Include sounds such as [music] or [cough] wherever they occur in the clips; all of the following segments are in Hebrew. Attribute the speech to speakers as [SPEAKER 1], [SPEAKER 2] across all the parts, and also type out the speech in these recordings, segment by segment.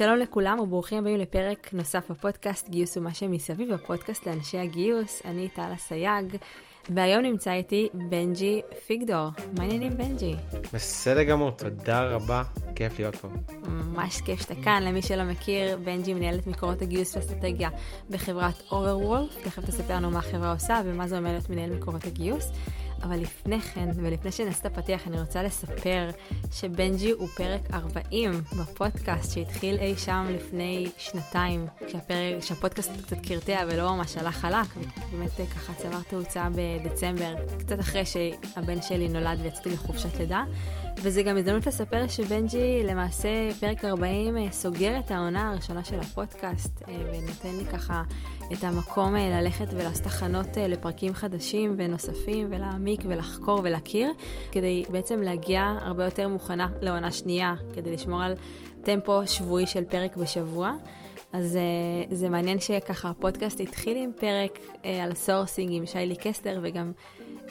[SPEAKER 1] שלום לכולם וברוכים הבאים לפרק נוסף בפודקאסט גיוס ומה שמסביב, בפודקאסט לאנשי הגיוס. אני טל אסייג, והיום נמצא איתי בנג'י פיגדור. מה העניינים בנג'י?
[SPEAKER 2] בסדר גמור, תודה רבה, כיף להיות פה.
[SPEAKER 1] ממש כיף שאתה כאן. למי שלא מכיר, בנג'י מנהל את מקורות הגיוס ואסטרטגיה בחברת Overwolf. תכף תספר לנו מה החברה עושה ומה זה אומר להיות מנהל מקורות הגיוס. אבל לפני כן, ולפני שנעשה את הפתיח, אני רוצה לספר שבנג'י הוא פרק 40 בפודקאסט שהתחיל אי שם לפני שנתיים, כשהפרק, כשהפודקאסט קצת קרטע ולא ממש הלך חלק, ובאמת ככה צבר תאוצה בדצמבר, קצת אחרי שהבן שלי נולד ויצאתי לחופשת לידה. וזה גם הזדמנות לספר שבנג'י למעשה פרק 40 אה, סוגר את העונה הראשונה של הפודקאסט אה, ונותן לי ככה את המקום אה, ללכת ולעשות הכנות לפרקים חדשים ונוספים ולהעמיק ולחקור ולהכיר כדי בעצם להגיע הרבה יותר מוכנה לעונה שנייה כדי לשמור על טמפו שבועי של פרק בשבוע. אז זה מעניין שככה הפודקאסט התחיל עם פרק על sourcing עם שיילי קסטר וגם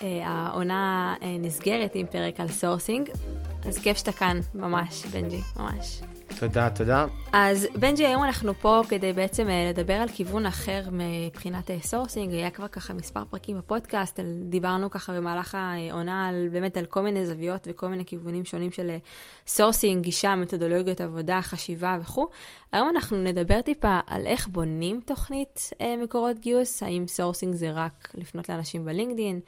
[SPEAKER 1] העונה אה, נסגרת עם פרק על sourcing. אז כיף שאתה כאן, ממש, בנג'י, ממש.
[SPEAKER 2] תודה, תודה.
[SPEAKER 1] אז בנג'י, היום אנחנו פה כדי בעצם אה, לדבר על כיוון אחר מבחינת sourcing. היה כבר ככה מספר פרקים בפודקאסט, דיברנו ככה במהלך העונה על, באמת על כל מיני זוויות וכל מיני כיוונים שונים של sourcing, גישה, מתודולוגיות עבודה, חשיבה וכו'. היום אנחנו נדבר טיפה על איך בונים תוכנית מקורות גיוס, האם sourcing זה רק לפנות לאנשים בלינקדין.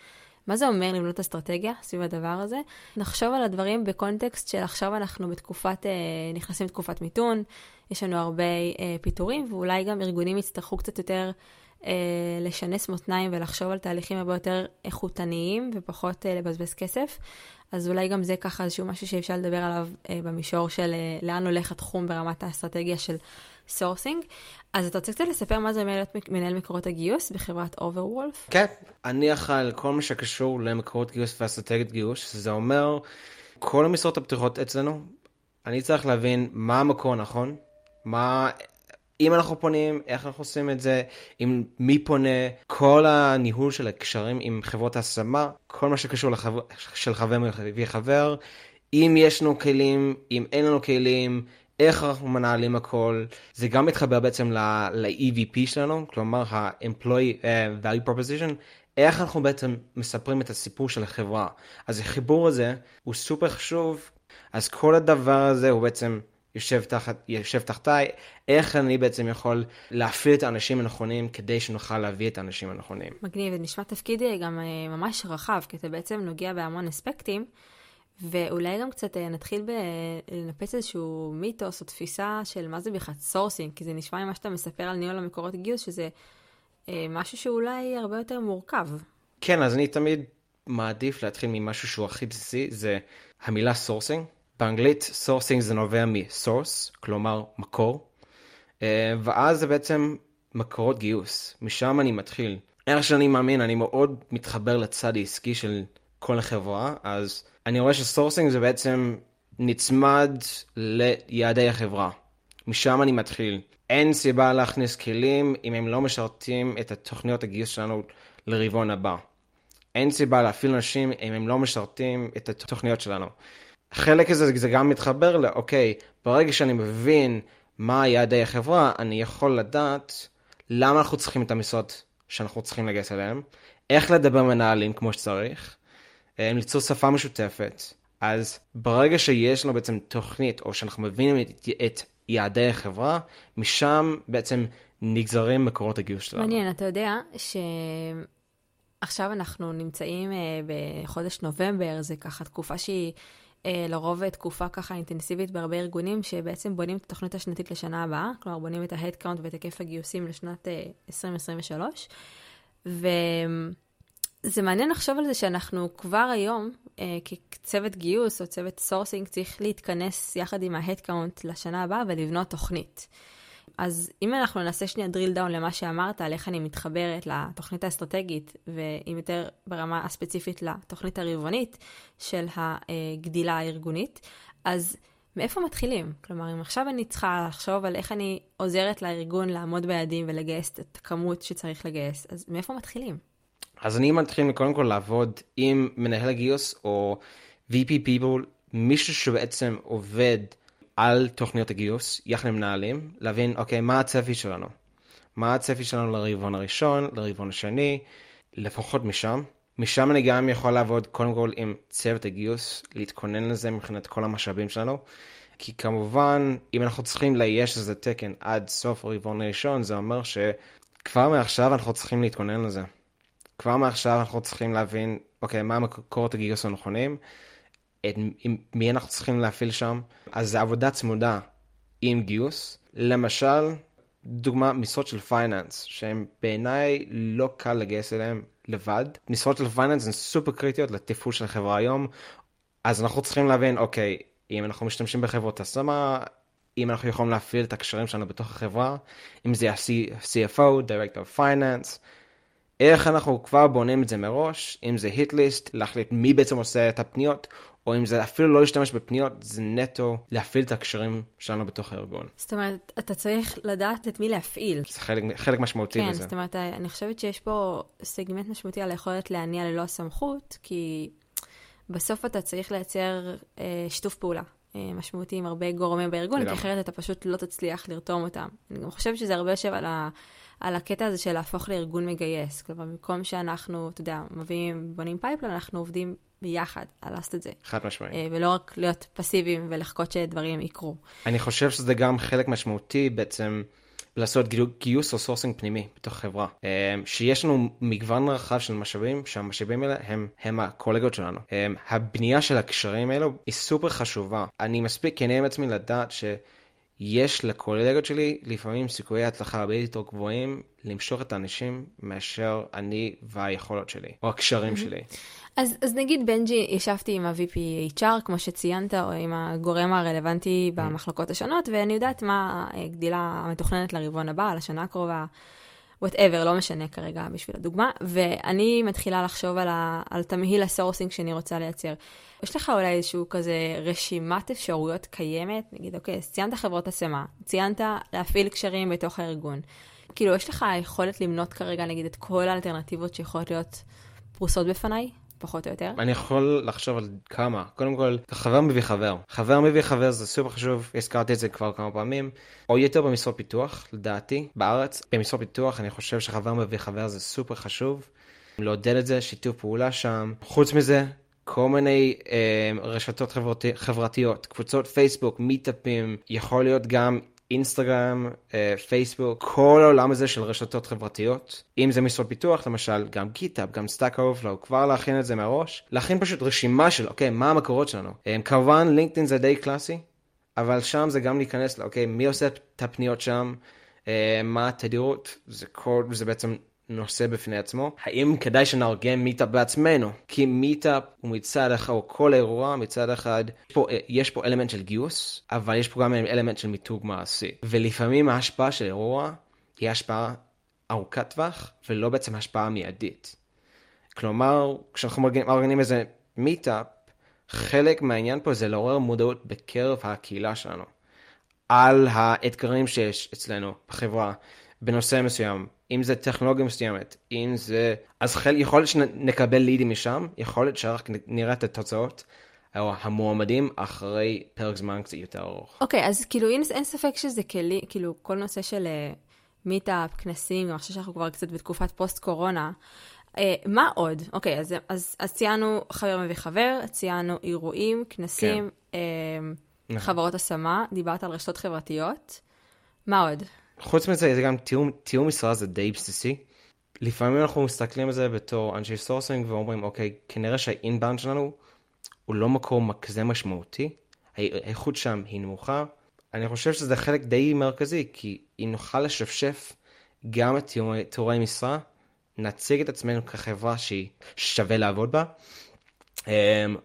[SPEAKER 1] מה זה אומר לבנות אסטרטגיה סביב הדבר הזה? נחשוב על הדברים בקונטקסט של עכשיו אנחנו בתקופת, אה, נכנסים לתקופת מיתון, יש לנו הרבה אה, פיטורים, ואולי גם ארגונים יצטרכו קצת יותר אה, לשנס מותניים ולחשוב על תהליכים הרבה יותר איכותניים ופחות לבזבז כסף. אז אולי גם זה ככה איזשהו משהו שאפשר לדבר עליו במישור של לאן הולך התחום ברמת האסטרטגיה של sourcing. אז אתה רוצה קצת לספר מה זה להיות מנהל מקורות הגיוס בחברת Overwolf?
[SPEAKER 2] כן, אני אחראי על כל מה שקשור למקורות גיוס ואסטרטגיית גיוס, זה אומר כל המשרות הפתוחות אצלנו, אני צריך להבין מה המקור הנכון, מה, אם אנחנו פונים, איך אנחנו עושים את זה, עם מי פונה, כל הניהול של הקשרים עם חברות השמה, כל מה שקשור לחבר, של חבר מביא חבר, אם יש לנו כלים, אם אין לנו כלים, איך אנחנו מנהלים הכל, זה גם מתחבר בעצם ל-EVP שלנו, כלומר ה-Employee uh, Value Proposition, איך אנחנו בעצם מספרים את הסיפור של החברה. אז החיבור הזה הוא סופר חשוב, אז כל הדבר הזה הוא בעצם יושב, תחת, יושב תחתיי, איך אני בעצם יכול להפעיל את האנשים הנכונים כדי שנוכל להביא את האנשים הנכונים.
[SPEAKER 1] מגניב, ונשמע תפקיד אה, גם אה, ממש רחב, כי אתה בעצם נוגע בהמון אספקטים. ואולי גם קצת אה, נתחיל לנפץ איזשהו מיתוס או תפיסה של מה זה בכלל sourcing, כי זה נשמע ממה שאתה מספר על ניהול המקורות גיוס, שזה אה, משהו שאולי הרבה יותר מורכב.
[SPEAKER 2] כן, אז אני תמיד מעדיף להתחיל ממשהו שהוא הכי בסיסי, זה המילה sourcing. באנגלית sourcing זה נובע מ source, כלומר מקור, אה, ואז זה בעצם מקורות גיוס, משם אני מתחיל. איך שאני מאמין, אני מאוד מתחבר לצד העסקי של כל החברה, אז אני רואה ש sourcing זה בעצם נצמד ליעדי החברה. משם אני מתחיל. אין סיבה להכניס כלים אם הם לא משרתים את התוכניות הגיוס שלנו לרבעון הבא. אין סיבה להפעיל אנשים אם הם לא משרתים את התוכניות שלנו. חלק הזה זה גם מתחבר לאוקיי, ברגע שאני מבין מה יעדי החברה, אני יכול לדעת למה אנחנו צריכים את המשרות שאנחנו צריכים לגייס אליהם, איך לדבר מנהלים כמו שצריך, ליצור שפה משותפת. אז ברגע שיש לנו בעצם תוכנית, או שאנחנו מבינים את, את יעדי החברה, משם בעצם נגזרים מקורות הגיוס שלנו.
[SPEAKER 1] מעניין, אתה יודע שעכשיו אנחנו נמצאים אה, בחודש נובמבר, זה ככה תקופה שהיא אה, לרוב תקופה ככה אינטנסיבית בהרבה ארגונים, שבעצם בונים את התוכנית השנתית לשנה הבאה, כלומר בונים את ה headcount ואת היקף הגיוסים לשנת 2023. ו... זה מעניין לחשוב על זה שאנחנו כבר היום, אה, כצוות גיוס או צוות sourcing, צריך להתכנס יחד עם ה headcount לשנה הבאה ולבנות תוכנית. אז אם אנחנו נעשה שנייה drill down למה שאמרת, על איך אני מתחברת לתוכנית האסטרטגית, ואם יותר ברמה הספציפית לתוכנית הרבעונית של הגדילה הארגונית, אז מאיפה מתחילים? כלומר, אם עכשיו אני צריכה לחשוב על איך אני עוזרת לארגון לעמוד ביעדים ולגייס את הכמות שצריך לגייס, אז מאיפה מתחילים?
[SPEAKER 2] אז אני מתחיל קודם כל לעבוד עם מנהל הגיוס או VP People, מישהו שבעצם עובד על תוכניות הגיוס, יחד עם מנהלים, להבין, אוקיי, מה הצפי שלנו? מה הצפי שלנו לרבעון הראשון, לרבעון השני, לפחות משם. משם אני גם יכול לעבוד קודם כל עם צוות הגיוס, להתכונן לזה מבחינת כל המשאבים שלנו. כי כמובן, אם אנחנו צריכים לאייש איזה תקן עד סוף הרבעון הראשון, זה אומר שכבר מעכשיו אנחנו צריכים להתכונן לזה. כבר מעכשיו אנחנו צריכים להבין, אוקיי, מה מקורות הגיוס הנכונים, את מי אנחנו צריכים להפעיל שם. אז זה עבודה צמודה עם גיוס. למשל, דוגמה, משרות של finance, שהן בעיניי לא קל לגייס אליהן לבד. משרות של finance הן סופר קריטיות לתפעול של החברה היום, אז אנחנו צריכים להבין, אוקיי, אם אנחנו משתמשים בחברות השמה, אם אנחנו יכולים להפעיל את הקשרים שלנו בתוך החברה, אם זה ה-CFO, Director of Finance, איך אנחנו כבר בונים את זה מראש, אם זה list, להחליט מי בעצם עושה את הפניות, או אם זה אפילו לא להשתמש בפניות, זה נטו להפעיל את הקשרים שלנו בתוך הארגון.
[SPEAKER 1] זאת אומרת, אתה צריך לדעת את מי להפעיל.
[SPEAKER 2] זה חלק, חלק משמעותי
[SPEAKER 1] כן,
[SPEAKER 2] בזה.
[SPEAKER 1] כן, זאת אומרת, אני חושבת שיש פה סגמנט משמעותי על היכולת להניע ללא סמכות, כי בסוף אתה צריך לייצר אה, שיתוף פעולה. אה, משמעותי עם הרבה גורמים בארגון, כי אחרת אתה פשוט לא תצליח לרתום אותם. אני גם חושבת שזה הרבה יושב על, ה, על הקטע הזה של להפוך לארגון מגייס. כלומר, במקום שאנחנו, אתה יודע, מביאים, בונים פייפלן, אנחנו עובדים ביחד על לעשות את זה.
[SPEAKER 2] חד משמעית.
[SPEAKER 1] אה, ולא רק להיות פסיביים ולחכות שדברים יקרו.
[SPEAKER 2] אני חושב שזה גם חלק משמעותי בעצם לעשות גיוס או sourcing פנימי בתוך החברה. אה, שיש לנו מגוון רחב של משאבים, שהמשאבים האלה הם, הם הקולגות שלנו. אה, הבנייה של הקשרים האלו היא סופר חשובה. אני מספיק כנה עם עצמי לדעת ש... יש לקולגות שלי לפעמים סיכויי הצלחה הרבה יותר גבוהים למשוך את האנשים מאשר אני והיכולות שלי, או הקשרים שלי.
[SPEAKER 1] אז, אז נגיד בנג'י, ישבתי עם ה-VP HR, כמו שציינת, או עם הגורם הרלוונטי במחלקות השונות, ואני יודעת מה הגדילה המתוכננת לרבעון הבא, לשנה הקרובה, whatever, לא משנה כרגע בשביל הדוגמה, ואני מתחילה לחשוב על, ה, על תמהיל ה sourcing שאני רוצה לייצר. יש לך אולי איזשהו כזה רשימת אפשרויות קיימת? נגיד, אוקיי, אז ציינת חברות השמה, ציינת להפעיל קשרים בתוך הארגון. כאילו, יש לך יכולת למנות כרגע, נגיד, את כל האלטרנטיבות שיכולות להיות פרוסות בפניי? פחות או יותר?
[SPEAKER 2] אני יכול לחשוב על כמה. קודם כל, חבר מביא חבר. חבר מביא חבר זה סופר חשוב, הזכרתי את זה כבר כמה פעמים. או יותר במשרות פיתוח, לדעתי, בארץ. במשרות פיתוח אני חושב שחבר מביא חבר זה סופר חשוב. לעודד את זה, שיתוף פעולה שם. חוץ מזה, כל מיני אה, רשתות חברתי, חברתיות, קבוצות פייסבוק, מיטאפים, יכול להיות גם אינסטגרם, אה, פייסבוק, כל העולם הזה של רשתות חברתיות. אם זה משרות פיתוח, למשל, גם GitHub, גם Stack Overflow, כבר להכין את זה מראש. להכין פשוט רשימה של, אוקיי, מה המקורות שלנו. אה, כמובן, לינקדאין זה די קלאסי, אבל שם זה גם להיכנס, אוקיי, מי עושה את הפניות שם, אה, מה התדירות, זה, כל, זה בעצם נושא בפני עצמו. האם כדאי שנארגן מיטאפ בעצמנו? כי מיטאפ הוא מצד אחד, או כל אירוע מצד אחד, יש פה, יש פה אלמנט של גיוס, אבל יש פה גם אלמנט של מיתוג מעסיק. ולפעמים ההשפעה של אירוע היא השפעה ארוכת טווח, ולא בעצם השפעה מיידית. כלומר, כשאנחנו מארגנים איזה מיטאפ, חלק מהעניין פה זה לעורר מודעות בקרב הקהילה שלנו. על האתגרים שיש אצלנו בחברה בנושא מסוים, אם זה טכנולוגיה מסוימת, אם זה... אז חל... יכול להיות שנקבל לידים משם, יכול להיות שרק נראה את התוצאות. או המועמדים אחרי פרק זמן קצת יותר ארוך.
[SPEAKER 1] אוקיי, okay, אז כאילו אין, אין ספק שזה כלי, כאילו כל נושא של מיטאפ, uh, כנסים, אני חושב שאנחנו כבר קצת בתקופת פוסט-קורונה. Uh, מה עוד? אוקיי, okay, אז, אז, אז ציינו חבר מביא חבר, ציינו אירועים, כנסים, כן. uh, חברות השמה, דיברת על רשתות חברתיות. מה עוד?
[SPEAKER 2] חוץ מזה, זה גם תיאום, תיאום משרה זה די בסיסי. לפעמים אנחנו מסתכלים על זה בתור אנשי sourcing ואומרים, אוקיי, כנראה שה inbound שלנו הוא לא מקום כזה משמעותי, האיכות שם היא נמוכה. אני חושב שזה חלק די מרכזי, כי אם נוכל לשפשף גם את תיאורי משרה, נציג את עצמנו כחברה שהיא שווה לעבוד בה. אמ,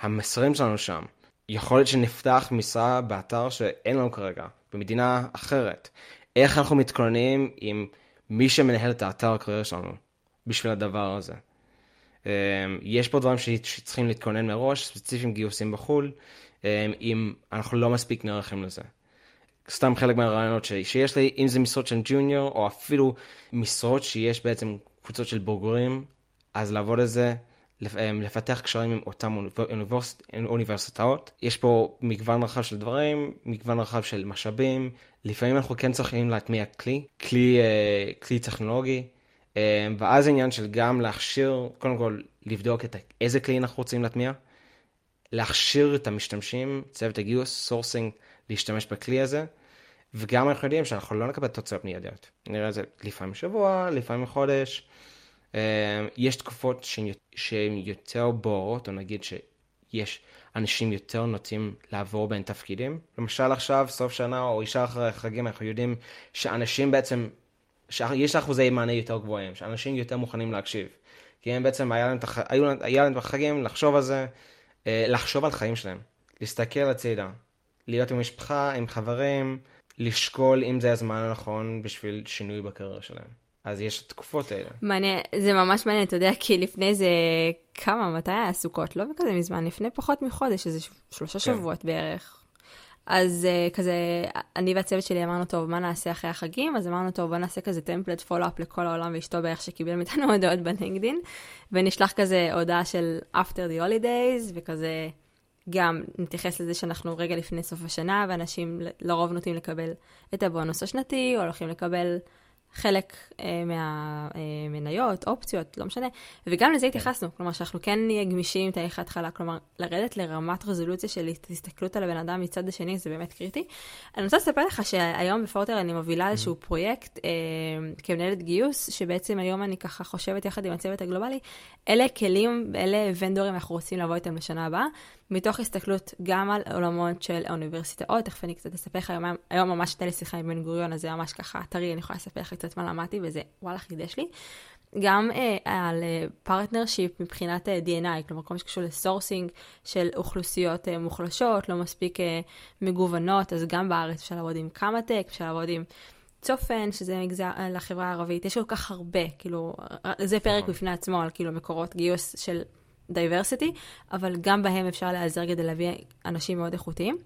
[SPEAKER 2] המסרים שלנו שם, יכול להיות שנפתח משרה באתר שאין לנו כרגע. במדינה אחרת. איך אנחנו מתכוננים עם מי שמנהל את האתר הקריירה שלנו בשביל הדבר הזה. אמ, יש פה דברים שצריכים להתכונן מראש, ספציפיים גיוסים בחו"ל, אמ, אם אנחנו לא מספיק נערכים לזה. סתם חלק מהרעיונות שיש לי, אם זה משרות של ג'וניור, או אפילו משרות שיש בעצם קבוצות של בוגרים, אז לעבוד על זה, לפתח קשרים עם אותם אוניברס... אוניברסיטאות. יש פה מגוון רחב של דברים, מגוון רחב של משאבים. לפעמים אנחנו כן צריכים להטמיע כלי, כלי, אה, כלי טכנולוגי, אה, ואז העניין של גם להכשיר, קודם כל לבדוק את איזה כלי אנחנו רוצים להטמיע, להכשיר את המשתמשים, צוות הגיוס, sourcing, להשתמש בכלי הזה, וגם אנחנו יודעים שאנחנו לא נקבל תוצאות מיידיות. נראה את זה לפעמים שבוע, לפעמים חודש. אה, יש תקופות שהן יותר בוערות, או נגיד שיש אנשים יותר נוטים לעבור בין תפקידים. למשל עכשיו, סוף שנה או איפשהו אחרי החגים, אנחנו יודעים שאנשים בעצם, שיש אחוזי מענה יותר גבוהים, שאנשים יותר מוכנים להקשיב. כי הם בעצם, היה להם, תח... היו, היה להם בחגים לחשוב על זה, אה, לחשוב על חיים שלהם, להסתכל הצידה, להיות עם משפחה, עם חברים, לשקול אם זה הזמן הנכון בשביל שינוי בקריירה שלהם. אז יש תקופות האלה.
[SPEAKER 1] מעניין, זה ממש מעניין, אתה יודע, כי לפני זה כמה, מתי היה סוכות? לא כזה מזמן, לפני פחות מחודש, איזה שלושה כן. שבועות בערך. אז uh, כזה, אני והצוות שלי אמרנו, טוב, מה נעשה אחרי החגים? אז אמרנו, טוב, בוא נעשה כזה טמפלט פולו-אפ לכל העולם ואשתו בערך שקיבל מאיתנו [laughs] הודעות בלינקדין, ונשלח כזה הודעה של after the holidays, וכזה גם נתייחס לזה שאנחנו רגע לפני סוף השנה, ואנשים לרוב נוטים לקבל את הבונוס השנתי, או הולכים לקבל חלק אה, מהמניות, אופציות, לא משנה, וגם לזה כן. התייחסנו, כלומר שאנחנו כן נהיה גמישים תהליך ההתחלה, כלומר לרדת לרמת רזולוציה של הסתכלות על הבן אדם מצד השני זה באמת קריטי. אני רוצה לספר לך שהיום בפורטר אני מובילה איזשהו mm-hmm. פרויקט אה, כמנהלת גיוס, שבעצם היום אני ככה חושבת יחד עם הצוות הגלובלי, אילו כלים, אילו ונדורים אנחנו רוצים לבוא איתם לשנה הבאה. מתוך הסתכלות גם על עולמות של האוניברסיטאות, תכף אני קצת אספר לך, היום, היום ממש הייתה לי שיחה עם בן גוריון, אז זה ממש ככה טרי, אני יכולה לספר לך קצת מה למדתי, וזה וואלה חידש לי. גם אה, על partnership אה, מבחינת אה, D&I, כלומר כל מה שקשור ל sourcing של אוכלוסיות אה, מוחלשות, לא מספיק אה, מגוונות, אז גם בארץ אפשר לעבוד עם קמא-טק, אפשר לעבוד עם צופן, שזה מגזר אה, לחברה הערבית, יש כל כך הרבה, כאילו, אה, זה פרק נכון. בפני עצמו על כאילו מקורות גיוס של diversity, אבל גם בהם אפשר להיעזר כדי להביא אנשים מאוד איכותיים.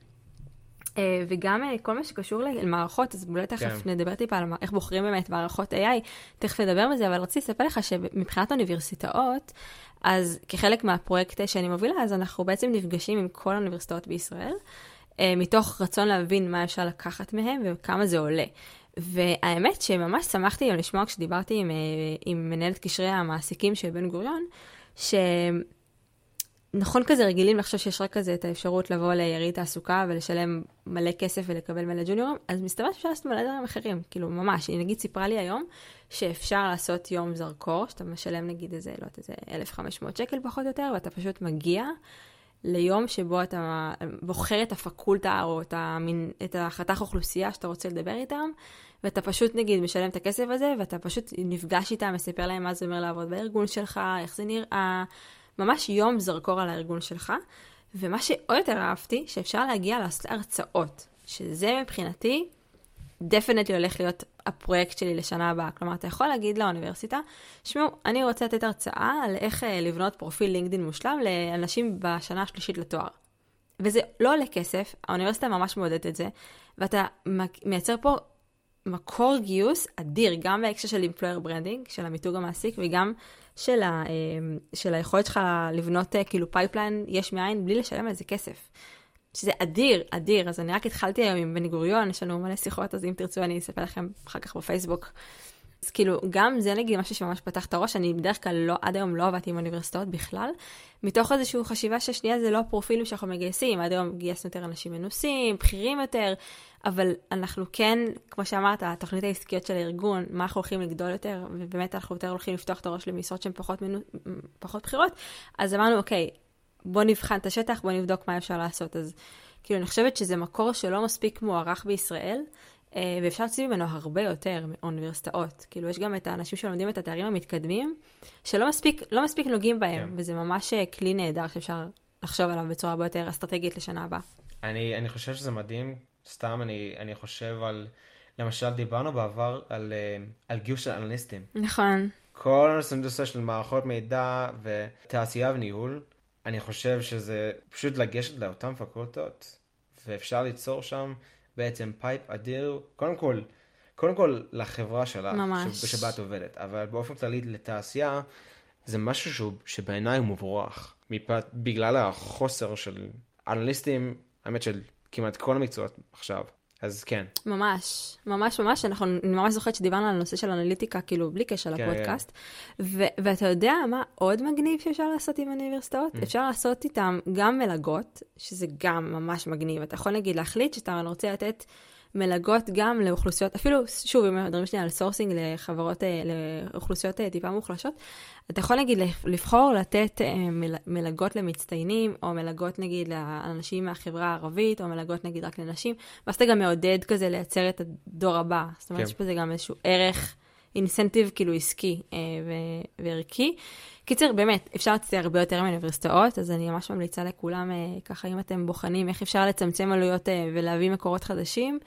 [SPEAKER 1] אה, וגם אה, כל מה שקשור למערכות, אז אולי תכף כן. נדבר טיפה על איך בוחרים באמת מערכות AI, תכף נדבר בזה, אבל רציתי לספר לך שמבחינת אוניברסיטאות, אז כחלק מהפרויקט שאני מובילה, אז אנחנו בעצם נפגשים עם כל האוניברסיטאות בישראל, אה, מתוך רצון להבין מה אפשר לקחת מהם וכמה זה עולה. והאמת שממש שמחתי לשמוע כשדיברתי עם, עם מנהלת קשרי המעסיקים של בן גוריון, שנכון כזה רגילים לחשוב שיש רק כזה את האפשרות לבוא ליריד תעסוקה ולשלם מלא כסף ולקבל מלא ג'וניורים, אז מסתבר שאפשר לעשות מלא דברים אחרים, כאילו ממש, היא נגיד סיפרה לי היום שאפשר לעשות יום זרקור, שאתה משלם נגיד איזה, לא יודעת, איזה 1,500 שקל פחות או יותר, ואתה פשוט מגיע ליום שבו אתה בוחר את הפקולטה או את, המין, את החתך אוכלוסייה שאתה רוצה לדבר איתם, ואתה פשוט נגיד משלם את הכסף הזה, ואתה פשוט נפגש איתם, מספר להם מה זה אומר לעבוד בארגון שלך, איך זה נראה, ממש יום זרקור על הארגון שלך. ומה שעוד יותר אהבתי, שאפשר להגיע לעשות הרצאות, שזה מבחינתי definitely הולך להיות הפרויקט שלי לשנה הבאה. כלומר, אתה יכול להגיד לאוניברסיטה, שמעו, אני רוצה לתת הרצאה על איך אה, לבנות פרופיל לינקדאין מושלם לאנשים בשנה השלישית לתואר. וזה לא עולה כסף, האוניברסיטה ממש מעודדת את זה, ואתה מייצר פה מקור גיוס אדיר, גם בהקשר של employer branding, של המיתוג המעסיק, וגם של, ה, אה, של היכולת שלך לבנות אה, כאילו pipeline יש מאין בלי לשלם על זה כסף. שזה אדיר, אדיר. אז אני רק התחלתי היום עם בן גוריון, יש לנו מלא שיחות, אז אם תרצו אני אספר לכם אחר כך בפייסבוק. אז כאילו, גם זה נגיד משהו שממש פתח את הראש, אני בדרך כלל לא, עד היום לא עבדתי עם אוניברסיטאות בכלל, מתוך איזושהי חשיבה שהשנייה זה לא הפרופילים שאנחנו מגייסים, עד היום גייסנו יותר אנשים מנוסים, בכירים יותר, אבל אנחנו כן, כמו שאמרת, התוכנית העסקיות של הארגון, מה אנחנו הולכים לגדול יותר, ובאמת אנחנו יותר הולכים לפתוח את הראש למשרות שהן פחות, מנו, פחות בכירות, אז אמרנו, אוקיי, בוא נבחן את השטח, בוא נבדוק מה אפשר לעשות. אז כאילו, אני חושבת שזה מקור שלא מספיק מוערך בישראל, אה, ואפשר להציב ממנו הרבה יותר מאוניברסיטאות. כאילו, יש גם את האנשים שלומדים את התארים המתקדמים, שלא מספיק, לא מספיק נוגעים בהם, כן. וזה ממש אה, כלי נהדר שאפשר לחשוב עליו בצורה הרבה יותר אסטרטגית לשנה הבאה.
[SPEAKER 2] אני, אני חושב שזה מדהים, סתם אני, אני חושב על, למשל, דיברנו בעבר על, אה, על גיוס של אנליסטים.
[SPEAKER 1] נכון.
[SPEAKER 2] כל הנושא של מערכות מידע ותעשייה וניהול, אני חושב שזה פשוט לגשת לאותן פקולטות, ואפשר ליצור שם בעצם pipe אדיר, קודם כל, קודם כל לחברה שלה, ממש. שבה את עובדת, אבל באופן כללי לתעשייה, זה משהו שהוא, שבעיניי הוא מבורך, מפאת, בגלל החוסר של אנליסטים, האמת של כמעט כל המקצועות עכשיו. אז כן.
[SPEAKER 1] ממש, ממש ממש, אנחנו, אני ממש זוכרת שדיברנו על הנושא של אנליטיקה, כאילו, בלי קשר
[SPEAKER 2] כן,
[SPEAKER 1] לפודקאסט. ו- ואתה יודע מה עוד מגניב שאפשר לעשות עם אוניברסיטאות?
[SPEAKER 2] Mm.
[SPEAKER 1] אפשר לעשות איתם גם מלגות, שזה גם ממש מגניב. אתה יכול נגיד להחליט שאתה רוצה לתת מלגות גם לאוכלוסיות, אפילו, שוב, אם מדברים שנייה על sourcing לחברות, אה, לאוכלוסיות אה, טיפה מוחלשות, אתה יכול נגיד לבחור לתת אה, מל- מלגות למצטיינים, או מלגות נגיד לאנשים מהחברה הערבית, או מלגות נגיד רק לנשים, ואז אתה גם מעודד כזה לייצר את הדור הבא. זאת אומרת,
[SPEAKER 2] כן.
[SPEAKER 1] יש בזה גם איזשהו ערך, incentive כאילו עסקי אה, וערכי. קיצר, באמת, אפשר להציע הרבה יותר מאוניברסיטאות, אז אני ממש ממליצה לכולם, אה, ככה, אם אתם בוחנים איך אפשר לצמצם עלויות אה, ולהביא מקורות חדשים,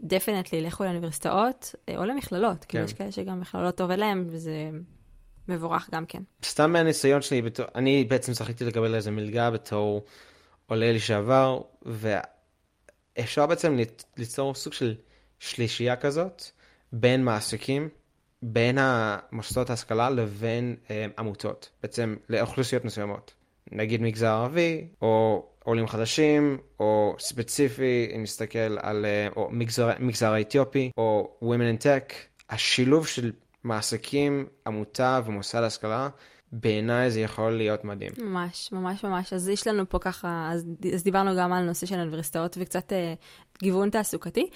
[SPEAKER 1] דפנטלי, לכו לאוניברסיטאות אה, או למכללות, כי
[SPEAKER 2] כן.
[SPEAKER 1] יש כאלה שגם מכללות עובד להם, וזה מבורך גם כן.
[SPEAKER 2] סתם מהניסיון שלי, בתור, אני בעצם זכיתי לקבל איזה מלגה בתור עולה לשעבר, ואפשר בעצם ליצ- ליצור סוג של שלישייה כזאת בין מעסיקים, בין המוסדות ההשכלה לבין אה, עמותות, בעצם לאוכלוסיות מסוימות. נגיד מגזר ערבי, או עולים חדשים, או ספציפי, אם נסתכל על אה, או מגזר, מגזר האתיופי, או Women in Tech, השילוב של מעסיקים, עמותה ומוסד השכלה, בעיניי זה יכול להיות מדהים.
[SPEAKER 1] ממש, ממש ממש. אז יש לנו פה ככה, אז, אז דיברנו גם על נושא של אוניברסיטאות וקצת אה, גיוון תעסוקתי.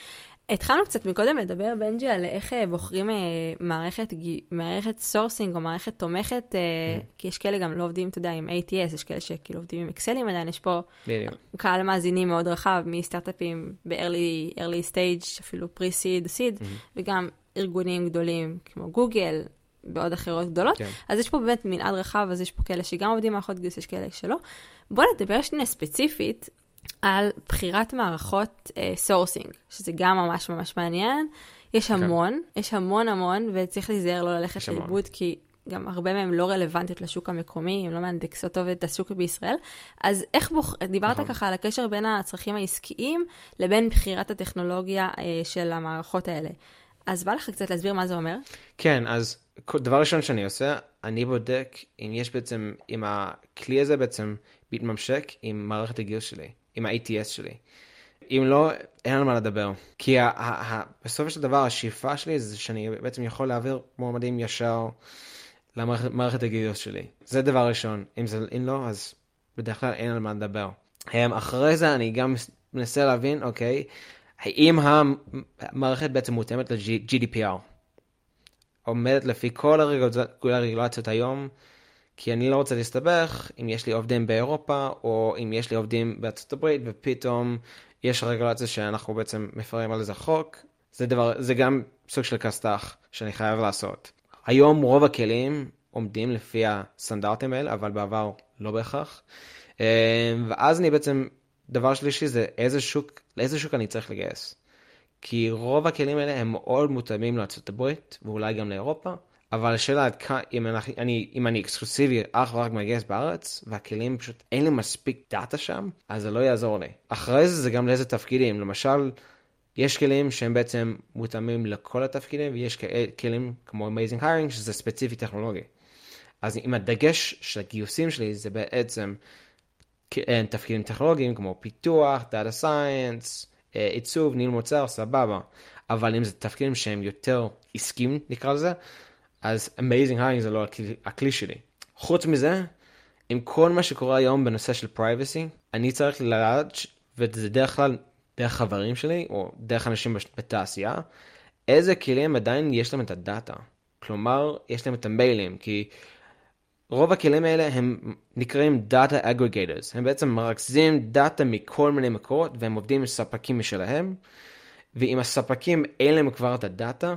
[SPEAKER 1] התחלנו קצת מקודם לדבר, בנג'י, על איך אה, בוחרים אה, מערכת, מערכת sourcing או מערכת תומכת, אה, כי יש כאלה גם לא עובדים, אתה יודע, עם ATS, יש כאלה שכאילו עובדים עם אקסלים עדיין, יש פה
[SPEAKER 2] בדיוק.
[SPEAKER 1] קהל מאזינים מאוד רחב, מסטארט-אפים ב-early early stage, אפילו pre-seed, seed, וגם ארגונים גדולים כמו גוגל, ועוד אחרות גדולות.
[SPEAKER 2] כן.
[SPEAKER 1] אז יש פה באמת מנעד רחב, אז יש פה כאלה שגם עובדים מערכות גיוס, יש כאלה שלא. בואו נדבר שנייה ספציפית על בחירת מערכות sourcing, uh, שזה גם ממש ממש מעניין. יש
[SPEAKER 2] כן.
[SPEAKER 1] המון, יש המון המון, וצריך להיזהר לא ללכת. לאיבוד, כי גם הרבה מהן לא רלוונטיות לשוק המקומי, הן לא מאנדקסות טוב את השוק בישראל. אז איך בוח... דיברת
[SPEAKER 2] נכון.
[SPEAKER 1] ככה על הקשר בין הצרכים העסקיים לבין בחירת הטכנולוגיה uh, של המערכות האלה. אז בא לך קצת להסביר מה זה אומר?
[SPEAKER 2] כן, אז דבר ראשון שאני עושה, אני בודק אם יש בעצם, אם הכלי הזה בעצם מתממשק עם מערכת הגיוס שלי, עם ה-ATS שלי. אם לא, אין על מה לדבר. כי ה- ה- ה- בסופו של דבר השאיפה שלי זה שאני בעצם יכול להעביר מועמדים ישר למערכת מערכת הגיוס שלי. זה דבר ראשון. אם, זה, אם לא, אז בדרך כלל אין על מה לדבר. אמ, אחרי זה אני גם מנסה להבין, אוקיי, האם המערכת בעצם מותאמת ל-GDPR. עומדת לפי כל הרגולציות היום, כי אני לא רוצה להסתבך אם יש לי עובדים באירופה, או אם יש לי עובדים בארצות הברית, ופתאום יש רגולציה שאנחנו בעצם מפרים על איזה חוק. זה דבר, זה גם סוג של כסת"ח שאני חייב לעשות. היום רוב הכלים עומדים לפי הסטנדרטים האלה, אבל בעבר לא בהכרח. אה, ואז אני בעצם, דבר שלישי זה איזה שוק, לאיזה שוק אני צריך לגייס. כי רוב הכלים האלה הם מאוד מותאמים לארצות הברית ואולי גם לאירופה, אבל השאלה עד כמה, אם, אנחנו- אני, אם אני אקסקלוסיבי אך ורק מגייס בארץ, והכלים פשוט אין לי מספיק דאטה שם, אז זה לא יעזור לי. אחרי זה זה גם לאיזה תפקידים, למשל, יש כלים שהם בעצם מותאמים לכל התפקידים, ויש כ- כלים כמו Amazing Hiring שזה ספציפי טכנולוגי. אז אם הדגש של הגיוסים שלי זה בעצם אה, תפקידים טכנולוגיים כמו פיתוח, Data Science, אה, עיצוב, ניהול מוצר, סבבה. אבל אם זה תפקידים שהם יותר עסקיים נקרא לזה, אז Amazing Hiring זה לא הכלי, הכלי שלי. חוץ מזה, עם כל מה שקורה היום בנושא של privacy, אני צריך לדעת, וזה דרך כלל דרך חברים שלי, או דרך אנשים בתעשייה, איזה כלים עדיין יש להם את הדאטה. כלומר, יש להם את המיילים, כי רוב הכלים האלה הם נקראים Data Aggregators. הם בעצם מרכזים דאטה מכל מיני מקורות, והם עובדים עם ספקים משלהם, ואם הספקים אין להם כבר את הדאטה,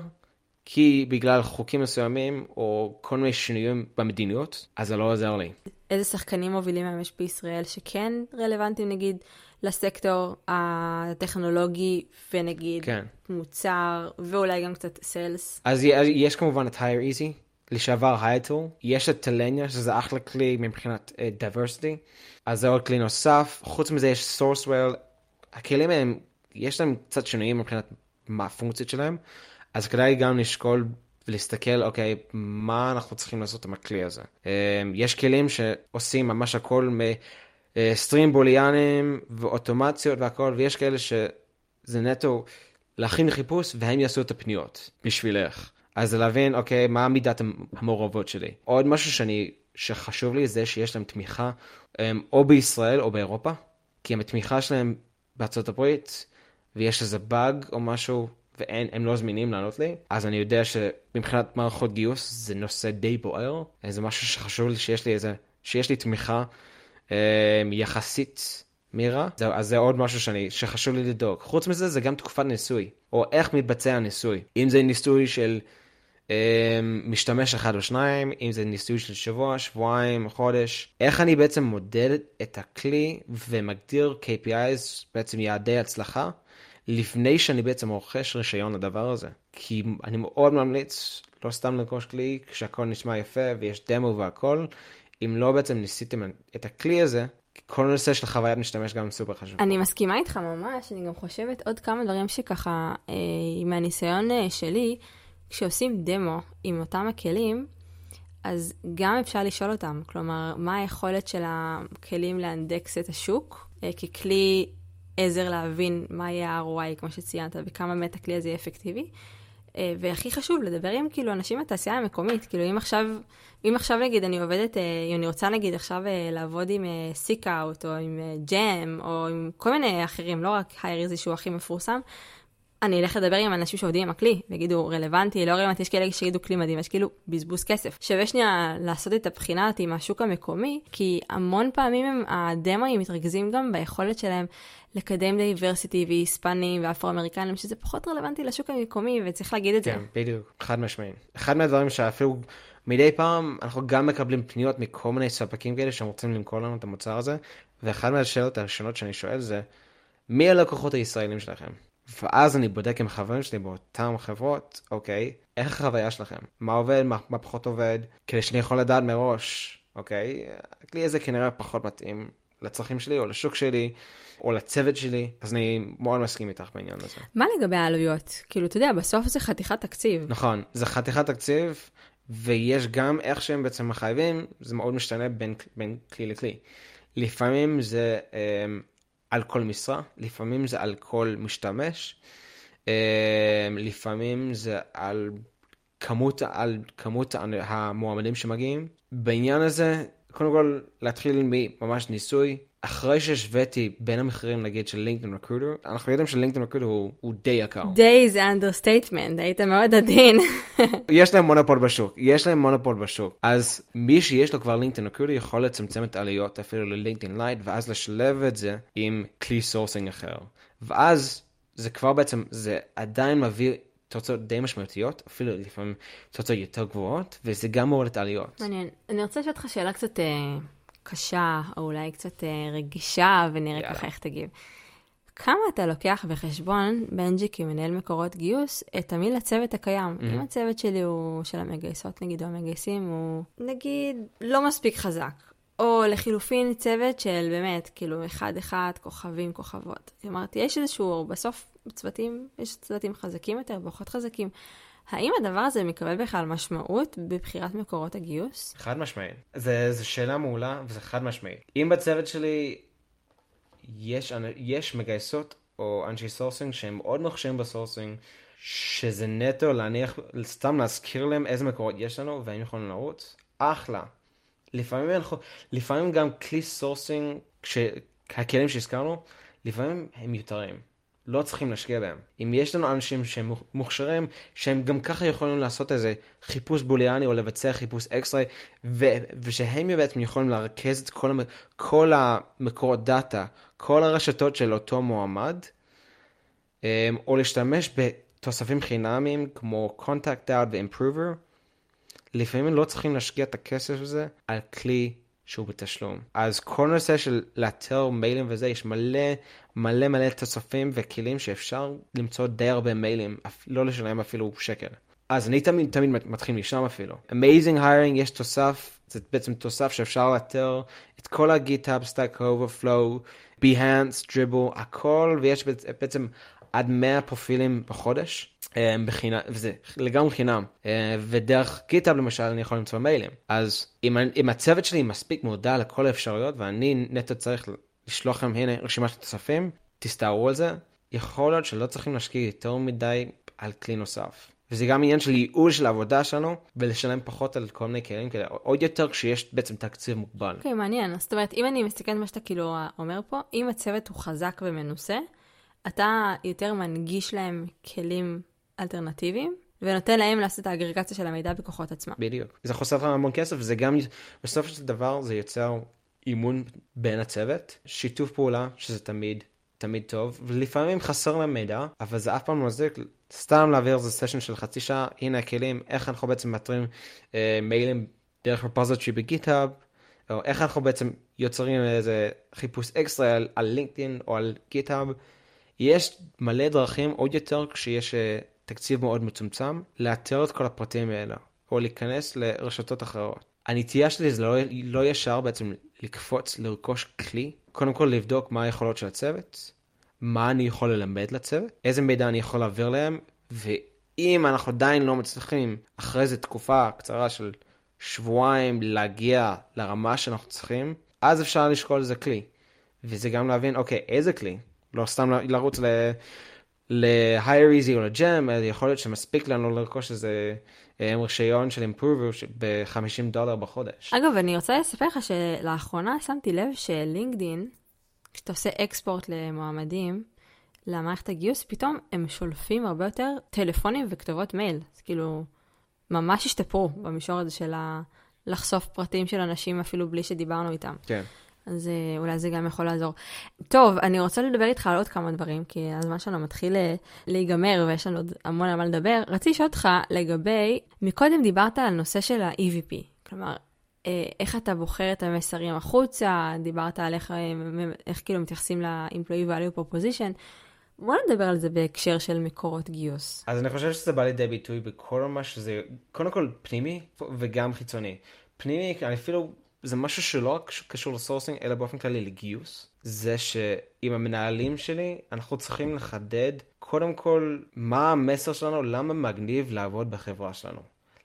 [SPEAKER 2] כי בגלל חוקים מסוימים, או כל מיני שינויים במדיניות, אז זה לא עוזר לי.
[SPEAKER 1] איזה שחקנים מובילים היום יש בישראל שכן רלוונטיים נגיד לסקטור הטכנולוגי ונגיד
[SPEAKER 2] כן.
[SPEAKER 1] מוצר ואולי גם קצת סיילס.
[SPEAKER 2] אז יש כמובן את Hire Easy, לשעבר הייטול, יש את טלניה, שזה אחלה כלי מבחינת uh, diversity, אז זה עוד כלי נוסף, חוץ מזה יש Sourcewell, הכלים הם, יש להם קצת שינויים מבחינת מה הפונקציות שלהם, אז כדאי גם לשקול ולהסתכל, אוקיי, מה אנחנו צריכים לעשות עם הכלי הזה. יש כלים שעושים ממש הכל מסטרים בוליאנים ואוטומציות והכל, ויש כאלה שזה נטו להכין חיפוש והם יעשו את הפניות בשבילך. אז להבין, אוקיי, מה מידת המעורבות שלי. עוד משהו שאני, שחשוב לי זה שיש להם תמיכה או בישראל או באירופה, כי התמיכה שלהם בארצות הברית, ויש איזה באג או משהו, והם לא זמינים לענות לי, אז אני יודע שמבחינת מערכות גיוס זה נושא די בוער, זה משהו שחשוב לי שיש לי איזה, שיש לי תמיכה אה, יחסית מהירה, אז זה עוד משהו שאני, שחשוב לי לדאוג. חוץ מזה זה גם תקופת ניסוי, או איך מתבצע הניסוי. אם זה ניסוי של אה, משתמש אחד או שניים, אם זה ניסוי של שבוע, שבועיים, חודש, איך אני בעצם מודד את הכלי ומגדיר KPIs, בעצם יעדי הצלחה, לפני שאני בעצם רוכש רישיון לדבר הזה. כי אני מאוד ממליץ לא סתם לרכוש כלי כשהכל נשמע יפה ויש דמו והכל, אם לא בעצם ניסיתם את הכלי הזה, כל הנושא של חוויית משתמש גם סופר חשוב.
[SPEAKER 1] אני מסכימה איתך ממש, אני גם חושבת עוד כמה דברים שככה, אה, מהניסיון אה, שלי, כשעושים דמו עם אותם הכלים, אז גם אפשר לשאול אותם, כלומר, מה היכולת של הכלים לאנדקס את השוק? אה, ככלי עזר להבין מה יהיה ה-ROI, כמו שציינת, וכמה באמת הכלי הזה יהיה אפקטיבי. אה, והכי חשוב, לדבר עם כאילו אנשים מהתעשייה המקומית. כאילו, אם עכשיו, אם עכשיו נגיד אני עובדת, אה, אם אני רוצה נגיד עכשיו אה, לעבוד עם SeekOut, או עם Gem, או עם כל מיני אחרים, לא רק hireEZ שהוא הכי מפורסם, אני אלך לדבר עם אנשים שעובדים עם הכלי, ויגידו רלוונטי, לא רלוונטי, יש כאלה שיגידו כלי מדהים, יש כאילו בזבוז כסף. שווה שנייה לעשות את הבחינה הזאת עם השוק המקומי, כי המון פעמים הם, הדמואים מתרכזים גם ביכולת שלהם לקדם diversity והיספנים ואפרו-אמריקנים, שזה פחות רלוונטי לשוק המקומי, וצריך להגיד את
[SPEAKER 2] כן, זה. כן, בדיוק, חד משמעית. אחד מהדברים שאפילו מדי פעם אנחנו גם מקבלים פניות מכל מיני ספקים כאלה שהם רוצים למכור לנו את המוצר הזה, ואחת מהשאלות הראשונות שאני שואל זה, מי הלקוחות הישראלים שלכם? ואז אני בודק עם חברים שלי באותן חברות, אוקיי, איך החוויה שלכם? מה עובד, מה, מה פחות עובד, כדי שאני יכול לדעת מראש, אוקיי? הכלי הזה כנראה פחות מתאים לצרכים שלי או לשוק שלי. או לצוות שלי, אז אני מאוד מסכים איתך בעניין הזה.
[SPEAKER 1] מה לגבי העלויות? כאילו, אתה יודע, בסוף זה חתיכת תקציב.
[SPEAKER 2] נכון, זה חתיכת תקציב, ויש גם איך שהם בעצם מחייבים, זה מאוד משתנה בין, בין כלי לכלי. לפעמים זה אה, על כל משרה, לפעמים זה על כל משתמש, אה, לפעמים זה על כמות, על כמות המועמדים שמגיעים. בעניין הזה, קודם כל, להתחיל מממש ניסוי, אחרי שהשוויתי בין המחירים נגיד של לינקדאין רקרוטר, אנחנו יודעים שלינקדאין רקרוטר הוא, הוא די יקר.
[SPEAKER 1] די זה understatement, היית מאוד עדין. [laughs]
[SPEAKER 2] יש להם מונופול בשוק, יש להם מונופול בשוק. אז מי שיש לו כבר LinkedIn Recruiter יכול לצמצם את העלויות אפילו ל LinkedIn Lite, ואז לשלב את זה עם כלי sourcing אחר. ואז זה כבר בעצם, זה עדיין מביא תוצאות די משמעותיות, אפילו לפעמים תוצאות יותר גבוהות, וזה גם מוריד את העלויות.
[SPEAKER 1] מעניין. אני רוצה לשאול אותך שאלה קצת... אה, קשה, או אולי קצת אה, רגישה, ונראה ככה איך תגיב. כמה אתה לוקח בחשבון, בנג'י כמנהל מקורות גיוס, את תמיד הצוות הקיים? Mm-hmm. אם הצוות שלי הוא של המגייסות, נגיד, או המגייסים, הוא נגיד לא מספיק חזק. או לחילופין צוות של באמת, כאילו, אחד-אחד, כוכבים, כוכבות. אמרתי, יש איזשהו, בסוף צוותים, יש צוותים חזקים יותר, פחות חזקים. האם הדבר הזה מקבל בכלל משמעות בבחירת מקורות הגיוס?
[SPEAKER 2] חד משמעית. זו שאלה מעולה וזה חד משמעית. אם בצוות שלי יש, יש מגייסות או אנשי sourcing שהם מאוד מוכשרים ב sourcing, שזה נטו להניח, סתם להזכיר להם איזה מקורות יש לנו והאם יכולים לרוץ, אחלה. לפעמים, אנחנו, לפעמים גם כלי sourcing, הכלים שהזכרנו, לפעמים הם מיותרים. לא צריכים להשקיע בהם. אם יש לנו אנשים שהם מוכשרים, שהם גם ככה יכולים לעשות איזה חיפוש בוליאני או לבצע חיפוש X-ray, ו- ושהם בעצם יכולים לרכז את כל, המ- כל המקורות דאטה, כל הרשתות של אותו מועמד, אמ, או להשתמש בתוספים חינמיים כמו contact out ו-improver, לפעמים לא צריכים להשקיע את הכסף הזה על כלי שהוא בתשלום. אז כל נושא של לאתר מיילים וזה, יש מלא מלא מלא תוספים וכלים שאפשר למצוא די הרבה מיילים, לא לשלם אפילו שקל. אז אני תמיד תמיד מתחיל משם אפילו. Amazing hiring יש תוסף, זה בעצם תוסף שאפשר לאתר את כל ה GitHub, Overflow, Behance, Dribbble, הכל, ויש בעצם עד 100 פרופילים בחודש. אה, בחינם, וזה לגמרי חינם, אה, ודרך GitHub למשל אני יכול למצוא מיילים. אז אם, אם הצוות שלי מספיק מודע לכל האפשרויות ואני נטו צריך לשלוח להם הנה רשימת תוספים, תסתערו על זה, יכול להיות שלא צריכים להשקיע יותר מדי על כלי נוסף. וזה גם עניין של ייעול של העבודה שלנו, ולשלם פחות על כל מיני כלים כאלה, עוד יותר כשיש בעצם תקציב מוגבל.
[SPEAKER 1] אוקיי, okay, מעניין. זאת אומרת, אם אני מסתכלת מה שאתה כאילו אומר פה, אם הצוות הוא חזק ומנוסה, אתה יותר מנגיש להם כלים אלטרנטיביים, ונותן להם לעשות את האגרגציה של המידע בכוחות עצמם.
[SPEAKER 2] בדיוק. זה חוסר לך המון כסף, וזה גם, בסופו של דבר זה יוצר אימון בין הצוות, שיתוף פעולה, שזה תמיד, תמיד טוב, ולפעמים חסר להם מידע, אבל זה אף פעם לא מזיק סתם להעביר איזה סשן של חצי שעה, הנה הכלים, איך אנחנו בעצם מאתרים אה, מיילים דרך רפוזיטרי בגיטהאב, או איך אנחנו בעצם יוצרים איזה חיפוש אקסטרה על, לינקדאין או על גיטהאב. יש מלא דרכים עוד יותר כשיש אה, תקציב מאוד מצומצם, לאתר את כל הפרטים האלה, או להיכנס לרשתות אחרות. הנטייה שלי זה לא, לא ישר בעצם לקפוץ לרכוש כלי, קודם כל לבדוק מה היכולות של הצוות, מה אני יכול ללמד לצוות, איזה מידע אני יכול להעביר להם, ואם אנחנו עדיין לא מצליחים אחרי איזה תקופה קצרה של שבועיים להגיע לרמה שאנחנו צריכים, אז אפשר לשקול איזה כלי. וזה גם להבין, אוקיי, איזה כלי? לא סתם לרוץ ל... ל-hire easy או ל-gem, יכול להיות שמספיק לנו לרכוש איזה אה, רישיון של improver ב-50 דולר בחודש.
[SPEAKER 1] אגב, אני רוצה לספר לך שלאחרונה שמתי לב שלינקדין, כשאתה עושה אקספורט למועמדים, למערכת הגיוס, פתאום הם שולפים הרבה יותר טלפונים וכתובות מייל. אז כאילו, ממש השתפרו במישור הזה של ה... לחשוף פרטים של אנשים אפילו בלי שדיברנו איתם.
[SPEAKER 2] כן.
[SPEAKER 1] אז אה, אולי זה גם יכול לעזור. טוב, אני רוצה לדבר איתך על עוד כמה דברים, כי הזמן שלנו מתחיל אה, להיגמר ויש לנו עוד המון על מה לדבר. רציתי לשאול אותך לגבי, מקודם דיברת על נושא של ה-EVP, כלומר, אה, איך אתה בוחר את המסרים החוצה, דיברת על איך, איך כאילו מתייחסים ל-employee value proposition. בוא נדבר על זה בהקשר של מקורות גיוס.
[SPEAKER 2] אז אני חושב שזה בא לידי ביטוי בכל מה שזה, קודם כל פנימי וגם חיצוני. פנימי, אני אפילו זה משהו שלא רק קשור לסורסינג, אלא באופן כללי לגיוס. זה שעם המנהלים שלי, אנחנו צריכים לחדד קודם כל מה המסר שלנו, למה מגניב לעבוד בחברה שלנו.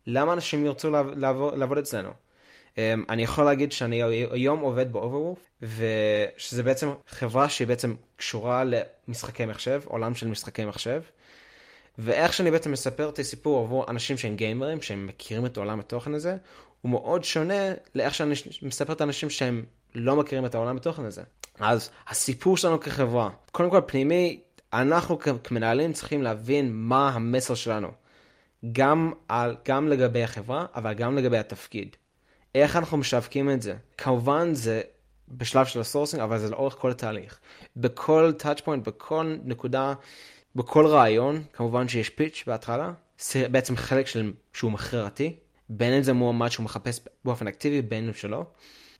[SPEAKER 2] למה אנשים ירצו לעבוד, לעבוד אצלנו. Um, אני יכול להגיד שאני היום עובד באוברוולף, ושזה בעצם חברה שהיא בעצם קשורה למשחקי מחשב, עולם של משחקי מחשב. ואיך שאני בעצם מספר את הסיפור עבור אנשים שהם גיימרים, שהם מכירים את עולם התוכן הזה, הוא מאוד שונה לאיך שאני מספר את האנשים שהם לא מכירים את העולם התוכן הזה. אז הסיפור שלנו כחברה, קודם כל פנימי, אנחנו כמנהלים צריכים להבין מה המסר שלנו. גם, על, גם לגבי החברה, אבל גם לגבי התפקיד. איך אנחנו משווקים את זה? כמובן זה בשלב של ה sourcing, אבל זה לאורך כל התהליך. בכל touch point, בכל נקודה, בכל רעיון, כמובן שיש pitch בהתחלה, זה בעצם חלק של, שהוא מכירתי, בין אם זה מועמד שהוא מחפש באופן אקטיבי, בין אם שלא.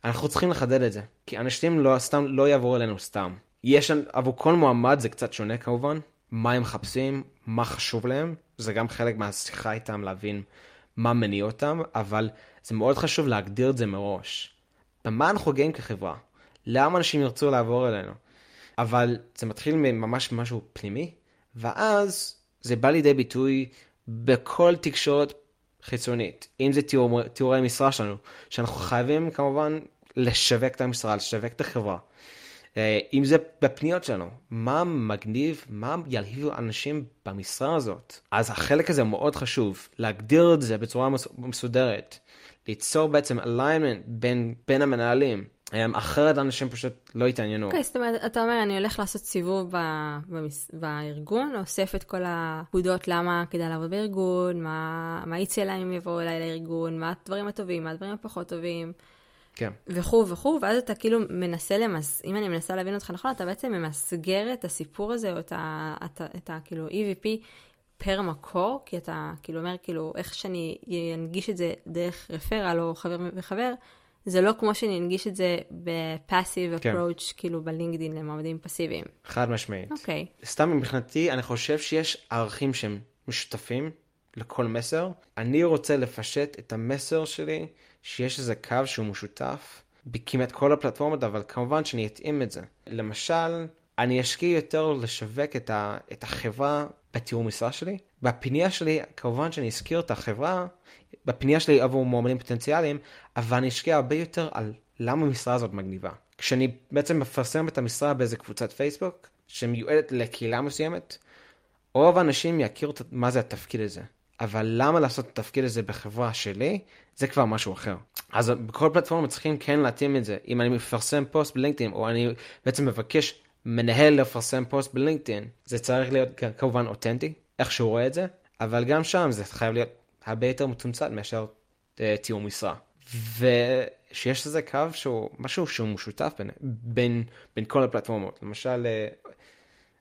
[SPEAKER 2] אנחנו צריכים לחדד את זה, כי אנשים לא, סתם, לא יעברו אלינו סתם. יש, עבור כל מועמד זה קצת שונה כמובן, מה הם מחפשים, מה חשוב להם, זה גם חלק מהשיחה איתם להבין מה מניע אותם, אבל זה מאוד חשוב להגדיר את זה מראש. במה אנחנו גאים כחברה? למה אנשים ירצו לעבור אלינו? אבל זה מתחיל ממש משהו פנימי, ואז זה בא לידי ביטוי בכל תקשורת חיצונית, אם זה תיאור, תיאורי משרה שלנו, שאנחנו חייבים כמובן לשווק את המשרה, לשווק את החברה. אה, אם זה בפניות שלנו, מה מגניב, מה ילהיב אנשים במשרה הזאת. אז החלק הזה מאוד חשוב, להגדיר את זה בצורה מסודרת, ליצור בעצם alignment בין, בין המנהלים. אחרת אנשים פשוט לא התעניינו.
[SPEAKER 1] אוקיי, okay, זאת אומרת, אתה אומר, אני הולך לעשות סיבוב ב, במס, בארגון, אוסף את כל הפקודות למה כדאי לעבוד בארגון, מה, מה יצא להם אם יבואו אליי לארגון, מה הדברים הטובים, מה הדברים הפחות טובים.
[SPEAKER 2] כן.
[SPEAKER 1] וכו' וכו', ואז אתה כאילו מנסה למס... אם אני מנסה להבין אותך נכון, אתה בעצם ממסגר את הסיפור הזה, או את ה... את. את ה... כאילו EVP פר מקור, כי אתה כאילו אומר, כאילו, איך שאני אנגיש את זה דרך רפרל או חבר וחבר, זה לא כמו שאני אנגיש את זה בפאסיב כן. אפרוץ', כאילו בלינקדין למועמדים פסיביים.
[SPEAKER 2] חד משמעית.
[SPEAKER 1] אוקיי.
[SPEAKER 2] Okay. סתם מבחינתי, אני חושב שיש ערכים שהם משותפים לכל מסר. אני רוצה לפשט את המסר שלי, שיש איזה קו שהוא משותף בכמעט כל הפלטפורמות, אבל כמובן שאני אתאים את זה. למשל, אני אשקיע יותר לשווק את, ה, את החברה בתיאור משרה שלי. בפנייה שלי, כמובן שאני אזכיר את החברה, בפנייה שלי עבור מועמדים פוטנציאליים, אבל אני אשקיע הרבה יותר על למה המשרה הזאת מגניבה. כשאני בעצם מפרסם את המשרה באיזה קבוצת פייסבוק, שמיועדת לקהילה מסוימת, רוב האנשים יכירו מה זה התפקיד הזה. אבל למה לעשות את התפקיד הזה בחברה שלי, זה כבר משהו אחר. אז בכל פלטפורמה צריכים כן להתאים את זה. אם אני מפרסם פוסט בלינקדאין, או אני בעצם מבקש מנהל לפרסם פוסט בלינקדאין, זה צריך להיות כמובן אותנטי, איך שהוא רואה את זה, אבל גם שם זה חייב להיות הרבה יותר מתומצת מאשר uh, תיאור משרה. ושיש לזה קו שהוא משהו שהוא משותף בין, בין, בין כל הפלטפורמות. למשל, uh,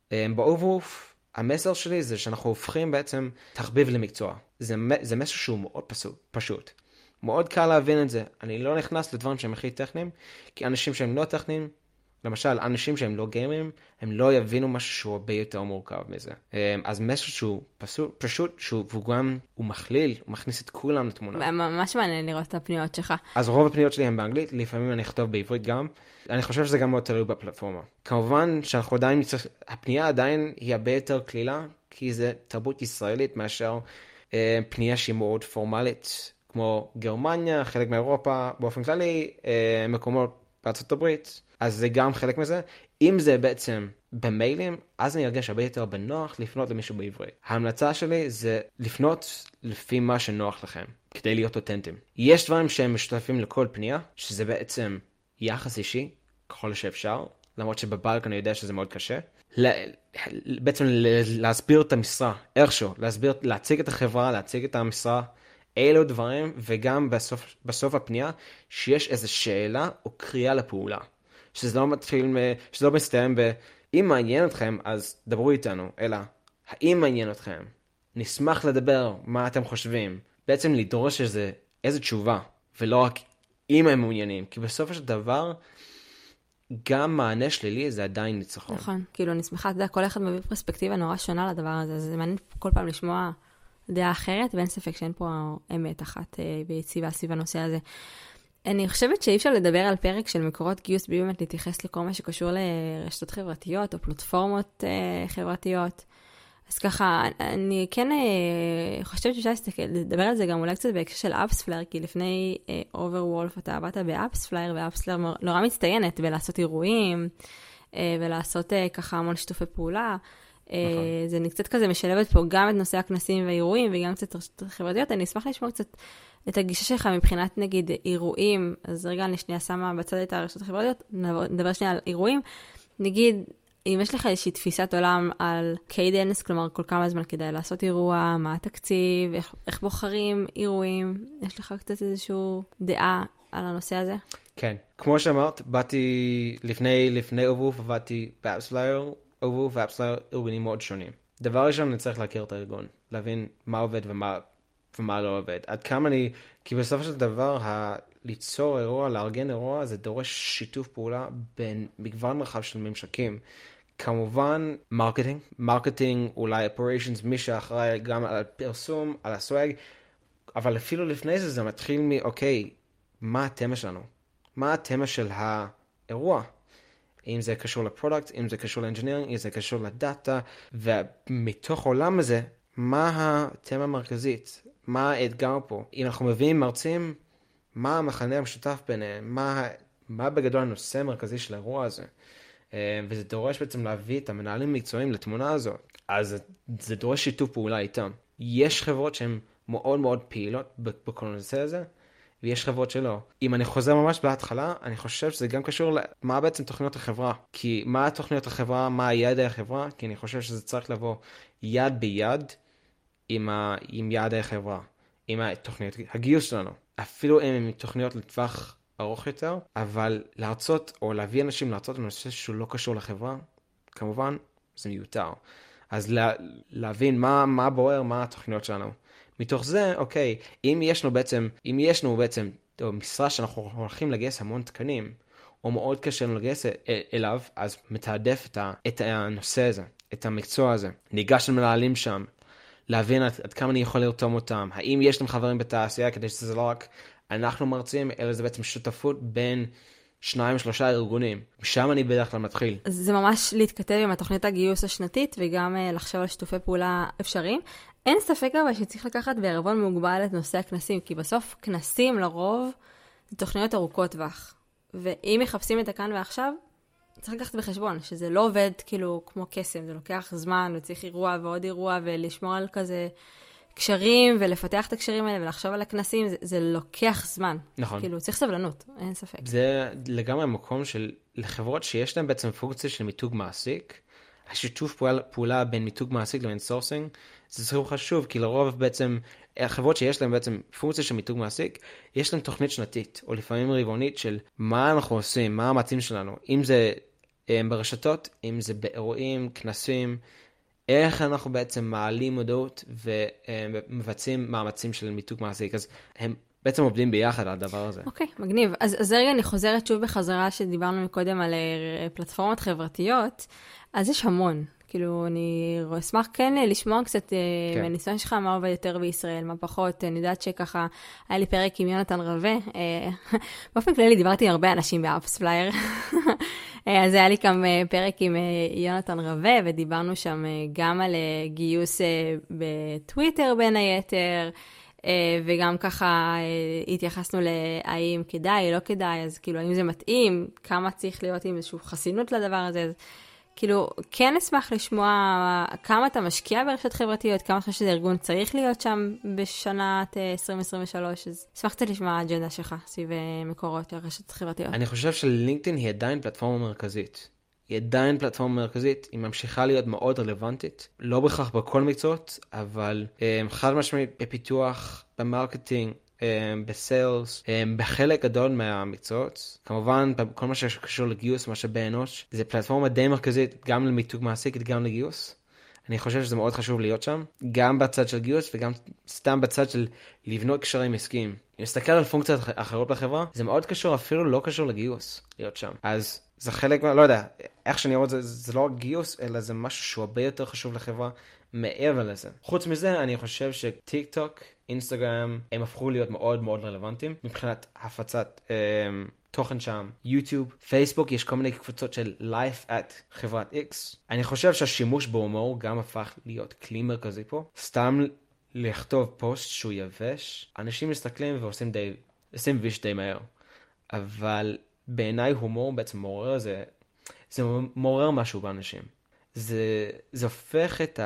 [SPEAKER 2] uh, באובורוף, המסר שלי זה שאנחנו הופכים בעצם תחביב למקצוע. זה, זה מסר שהוא מאוד פשוט. מאוד קל להבין את זה. אני לא נכנס לדברים שהם הכי טכניים, כי אנשים שהם לא טכניים, למשל, אנשים שהם לא גיימרים, הם לא יבינו משהו שהוא הרבה יותר מורכב מזה. אמ, אז מסר שהוא פשוט, פשוט שהוא, והוא גם, הוא מכליל, הוא מכניס את כולם לתמונה.
[SPEAKER 1] ממש מעניין לראות את הפניות שלך.
[SPEAKER 2] אז רוב הפניות שלי הן באנגלית, לפעמים אני אכתוב בעברית גם. אני חושב שזה גם מאוד תלוי בפלטפורמה. כמובן שאנחנו עדיין, הפנייה עדיין היא הרבה יותר קלילה, כי זה תרבות ישראלית מאשר אה, פנייה שהיא מאוד פורמלית, כמו גרמניה, חלק מאירופה, באופן כללי, אה, מקומות בארצות הברית, אז זה גם חלק מזה. אם זה בעצם במיילים, אז אני ארגש הרבה יותר בנוח לפנות למישהו בעברית. ההמלצה שלי זה לפנות לפי מה שנוח לכם, כדי להיות אותנטיים. יש דברים שהם משותפים לכל פנייה, שזה בעצם יחס אישי, ככל שאפשר, למרות שבבלק אני יודע שזה מאוד קשה. בעצם להסביר את המשרה, איכשהו, להסביר, להציג את החברה, להציג את המשרה, אלו דברים, וגם בסוף, בסוף הפנייה, שיש איזו שאלה או קריאה לפעולה. שזה לא מתחיל, שזה לא מסתיים ב... אם מעניין אתכם, אז דברו איתנו, אלא, האם מעניין אתכם? נשמח לדבר מה אתם חושבים. בעצם לדרוש איזה, איזה תשובה, ולא רק אם הם מעוניינים. כי בסופו של דבר, גם מענה שלילי זה עדיין ניצחון.
[SPEAKER 1] נכון, כאילו אני שמחה, אתה יודע, כל אחד מביא פרספקטיבה נורא שונה לדבר הזה, זה מעניין כל פעם לשמוע דעה אחרת, ואין ספק שאין פה אמת אחת אה, ויציבה סביב הנושא הזה. אני חושבת שאי אפשר לדבר על פרק של מקורות גיוס בלי באמת להתייחס לכל מה שקשור לרשתות חברתיות או פלטפורמות אה, חברתיות. אז ככה, אני כן אה, חושבת שאפשר לדבר על זה גם אולי קצת בהקשר של AppsFlyer, כי לפני Overwolf אה, אתה עבדת ב AppsFlyer, ו AppsFlyer נורא מצטיינת בלעשות אירועים, אה, ולעשות אה, ככה המון שיתופי פעולה. נכון. אה, זה קצת כזה משלבת פה גם את נושא הכנסים והאירועים וגם קצת רשתות חברתיות. אני אשמח לשמוע קצת את הגישה שלך מבחינת נגיד אירועים, אז רגע אני שנייה שמה בצד את הרשתות החברתיות, נדבר שנייה על אירועים. נגיד, אם יש לך איזושהי תפיסת עולם על cadence, כלומר כל כמה זמן כדאי לעשות אירוע, מה התקציב, איך, איך בוחרים אירועים, יש לך קצת איזושהי דעה על הנושא הזה?
[SPEAKER 2] כן, כמו שאמרת, באתי לפני, לפני אובוף, עבדתי ב AppsFlyer, Overwolf ו AppsFlyer ארגונים מאוד שונים. דבר ראשון, אני צריך להכיר את הארגון, להבין מה עובד ומה ומה לא עובד. עד כמה אני, כי בסופו של דבר, ה... ליצור אירוע, לארגן אירוע, זה דורש שיתוף פעולה בין מגוון רחב של ממשקים. כמובן, marketing, marketing, אולי operations, מי שאחראי גם על הפרסום, על ה swag, אבל אפילו לפני זה, זה מתחיל מאוקיי, מה התמה שלנו? מה התמה של האירוע? אם זה קשור ל product, אם זה קשור ל engineering, אם זה קשור ל data, ומתוך העולם הזה, מה התמה המרכזית? מה האתגר פה? אם אנחנו מביאים מרצים, מה המחנה המשותף ביניהם? מה, מה בגדול הנושא המרכזי של האירוע הזה? אה, וזה דורש בעצם להביא את המנהלים המקצועיים לתמונה הזאת. אז זה דורש שיתוף פעולה איתם. יש חברות שהן מאוד מאוד פעילות בכל הנושא הזה, ויש חברות שלא. אם אני חוזר ממש בהתחלה, אני חושב שזה גם קשור למה בעצם תוכניות החברה. כי מה תוכניות החברה, מה יעדי החברה, כי אני חושב שזה צריך לבוא יד ביד עם, ה... עם יעדי החברה, עם התוכניות הגיוס שלנו. אפילו אם הן תוכניות לטווח ארוך יותר, אבל להרצות או להביא אנשים להרצות בנושא שהוא לא קשור לחברה, כמובן זה מיותר. אז לה, להבין מה, מה בוער, מה התוכניות שלנו. מתוך זה, אוקיי, אם יש לנו בעצם, אם יש לנו בעצם או משרה שאנחנו הולכים לגייס המון תקנים, או מאוד קשה לנו לגייס אליו, אז מתעדף את, ה, את הנושא הזה, את המקצוע הזה. ניגש למנהלים שם, להבין עד, עד כמה אני יכול לרתום אותם, האם יש להם חברים בתעשייה כדי שזה לא רק אנחנו מרצים, אלא זה בעצם שותפות בין שניים, שלושה ארגונים. שם אני בדרך כלל מתחיל.
[SPEAKER 1] זה ממש להתכתב עם התוכנית הגיוס השנתית, וגם uh, לחשוב על שיתופי פעולה אפשריים. אין ספק אבל שצריך לקחת בערבון מוגבל את נושא הכנסים, כי בסוף כנסים לרוב זה תוכניות ארוכות טווח. ואם מחפשים את הכאן ועכשיו, צריך לקחת בחשבון שזה לא עובד כאילו כמו קסם, זה לוקח זמן וצריך אירוע ועוד אירוע ולשמור על כזה קשרים ולפתח את הקשרים האלה ולחשוב על הכנסים, זה, זה לוקח זמן.
[SPEAKER 2] נכון.
[SPEAKER 1] כאילו, צריך סבלנות, אין ספק.
[SPEAKER 2] זה לגמרי מקום של לחברות שיש להן בעצם פונקציה של מיתוג מעסיק, השיתוף פעולה, פעולה בין מיתוג מעסיק לבין sourcing, זה סופר חשוב, כי לרוב בעצם, החברות שיש להן בעצם פונקציה של מיתוג מעסיק, יש להן תוכנית שנתית, או לפעמים רבעונית של מה אנחנו עושים, מה המאמצים שלנו, אם זה אה, ברשתות, אם זה באירועים, כנסים, איך אנחנו בעצם מעלים מודעות ומבצעים מאמצים של מיתוג מעסיק. אז הם בעצם עובדים ביחד על הדבר הזה.
[SPEAKER 1] אוקיי, okay, מגניב. אז, אז רגע, אני חוזרת שוב בחזרה שדיברנו מקודם על אה, פלטפורמות חברתיות, אז יש המון. כאילו, אני אשמח כן אה, לשמוע קצת אה, כן. מהניסיון שלך, מה עובד יותר בישראל, מה פחות. אני יודעת שככה, היה לי פרק עם יונתן רווה. [laughs] באופן כללי דיברתי עם הרבה אנשים באפספלייר. [laughs] אז היה לי גם פרק עם יונתן רווה, ודיברנו שם גם על גיוס בטוויטר בין היתר. וגם ככה התייחסנו להאם כדאי, לא כדאי, אז כאילו, האם זה מתאים, כמה צריך להיות עם איזושהי חסינות לדבר הזה. אז כאילו, כן אשמח לשמוע כמה אתה משקיע ברשת חברתיות, כמה אתה חושב שזה ארגון צריך להיות שם בשנת 2023, אז אשמח קצת לשמוע האג'נדה שלך סביב מקורות של רשת חברתיות.
[SPEAKER 2] אני חושב שלינקדאין היא עדיין פלטפורמה מרכזית. היא עדיין פלטפורמה מרכזית, היא ממשיכה להיות מאוד רלוונטית, לא בהכרח בכל מקצועות, אבל חד משמעית בפיתוח, ב marketing, ב sales, בחלק גדול מהמקצועות. כמובן, כל מה שקשור לגיוס משאבי אנוש, זה פלטפורמה די מרכזית גם למיתוג מעסיק, גם לגיוס. אני חושב שזה מאוד חשוב להיות שם, גם בצד של גיוס וגם סתם בצד של לבנות קשרים עסקיים. אם נסתכל על פונקציות אחרות בחברה, זה מאוד קשור, אפילו לא קשור לגיוס, להיות שם. אז זה חלק, לא יודע, איך שאני רואה את זה, זה לא רק גיוס, אלא זה משהו שהוא הרבה יותר חשוב לחברה מעבר לזה. חוץ מזה, אני חושב שטיק טוק, אינסטגרם, הם הפכו להיות מאוד מאוד רלוונטיים מבחינת הפצת אה, תוכן שם, יוטיוב, פייסבוק, יש כל מיני קבוצות של לייף את חברת איקס. אני חושב שהשימוש בהומור גם הפך להיות כלי מרכזי פה. סתם לכתוב פוסט שהוא יבש, אנשים מסתכלים ועושים dismiss די מהר. אבל בעיניי הומור בעצם מעורר זה, זה מעורר משהו באנשים. זה, זה הופך את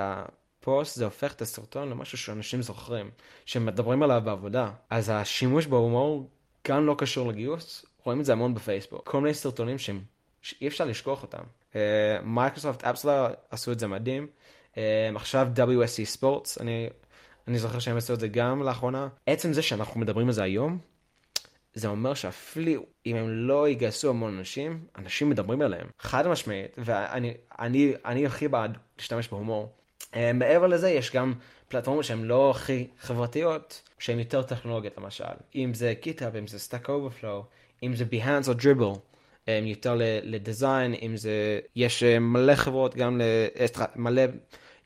[SPEAKER 2] הפוסט, זה הופך את הסרטון למשהו שאנשים זוכרים, שמדברים עליו בעבודה. אז השימוש בהומור גם לא קשור לגיוס, רואים את זה המון בפייסבוק. כל מיני סרטונים שהם, שאי אפשר לשכוח אותם. מייקרוסופט uh, אפספלייר עשו את זה מדהים. Uh, עכשיו WSC Sports, אני, אני זוכר שהם עשו את זה גם לאחרונה. עצם זה שאנחנו מדברים על זה היום, זה אומר שאפילו אם הם לא יגייסו המון אנשים, אנשים מדברים עליהם. חד משמעית, ואני אני, אני הכי בעד להשתמש בהומור. Uh, מעבר לזה, יש גם פלטפורמות שהן לא הכי חברתיות, שהן יותר טכנולוגיות למשל. אם זה GitHub, אם זה Stack Overflow, אם זה Behance או Dribbble, יותר לדיזיין, אם זה, יש אה, מלא חברות גם ל... אה, מלא,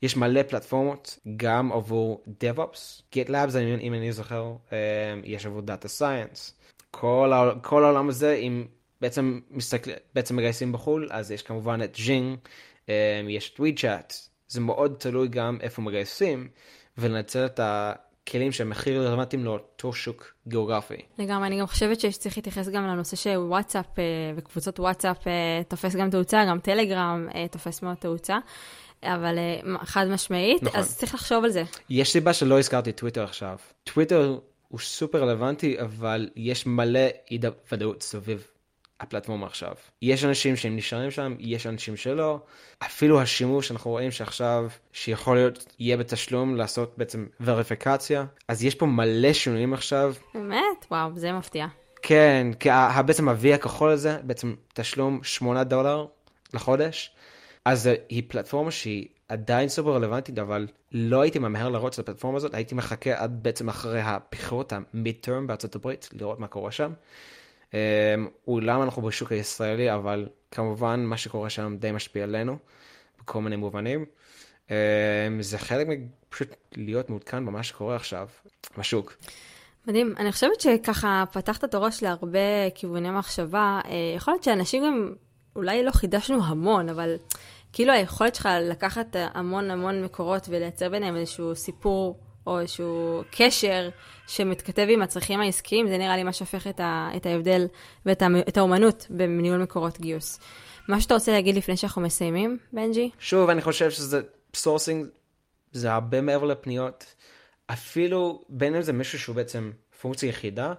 [SPEAKER 2] יש מלא פלטפורמות גם עבור DevOps, GitLabs, אם אני זוכר, אה, יש עבור Data Science. כל, כל העולם הזה, אם בעצם, מסתכל, בעצם מגייסים בחו"ל, אז יש כמובן את ז'ינג, יש את WeChat, זה מאוד תלוי גם איפה מגייסים, ולנצל את ה... כלים שהם הכי רלוונטיים לאותו שוק גיאוגרפי.
[SPEAKER 1] לגמרי, אני גם חושבת שצריך להתייחס גם לנושא שוואטסאפ אה, וקבוצות וואטסאפ אה, תופס גם תאוצה, גם טלגרם אה, תופס מאוד תאוצה, אבל חד משמעית, נכון. אז צריך לחשוב על זה.
[SPEAKER 2] יש סיבה שלא הזכרתי טוויטר עכשיו. טוויטר הוא סופר רלוונטי, אבל יש מלא אי ודאות סביב הפלטפורמה עכשיו. יש אנשים שהם נשארים שם, יש אנשים שלא. אפילו השימוש, אנחנו רואים שעכשיו, שיכול להיות, יהיה בתשלום לעשות בעצם וריפיקציה. אז יש פה מלא שינויים עכשיו.
[SPEAKER 1] באמת? וואו, זה מפתיע.
[SPEAKER 2] כן, כי בעצם ה-V הכחול הזה, בעצם תשלום 8 דולר לחודש. אז היא פלטפורמה שהיא עדיין סופר רלוונטית, אבל לא הייתי ממהר לרוץ את הפלטפורמה הזאת, הייתי מחכה עד בעצם אחרי הבחירות, המיד-טרם בארצות הברית, לראות מה קורה שם. אמ, אולם אנחנו בשוק הישראלי, אבל כמובן מה שקורה שם די משפיע עלינו, בכל מיני מובנים. אמ, זה חלק מפשוט להיות מעודכן במה שקורה עכשיו בשוק.
[SPEAKER 1] מדהים. אני חושבת שככה פתחת את הראש להרבה כיווני מחשבה. אה, יכול להיות שאנשים גם, אולי לא חידשנו המון, אבל כאילו היכולת שלך לקחת המון המון מקורות ולייצר ביניהם איזשהו סיפור או איזשהו קשר שמתכתב עם הצרכים העסקיים, זה נראה לי מה שהופך את, ה, את ההבדל ואת האומנות בניהול מקורות גיוס. מה שאתה רוצה להגיד לפני שאנחנו מסיימים, בנג'י?
[SPEAKER 2] שוב, אני חושב שזה sourcing, זה הרבה מעבר לפניות. אפילו בין אם זה מישהו שהוא בעצם פונקציה יחידה,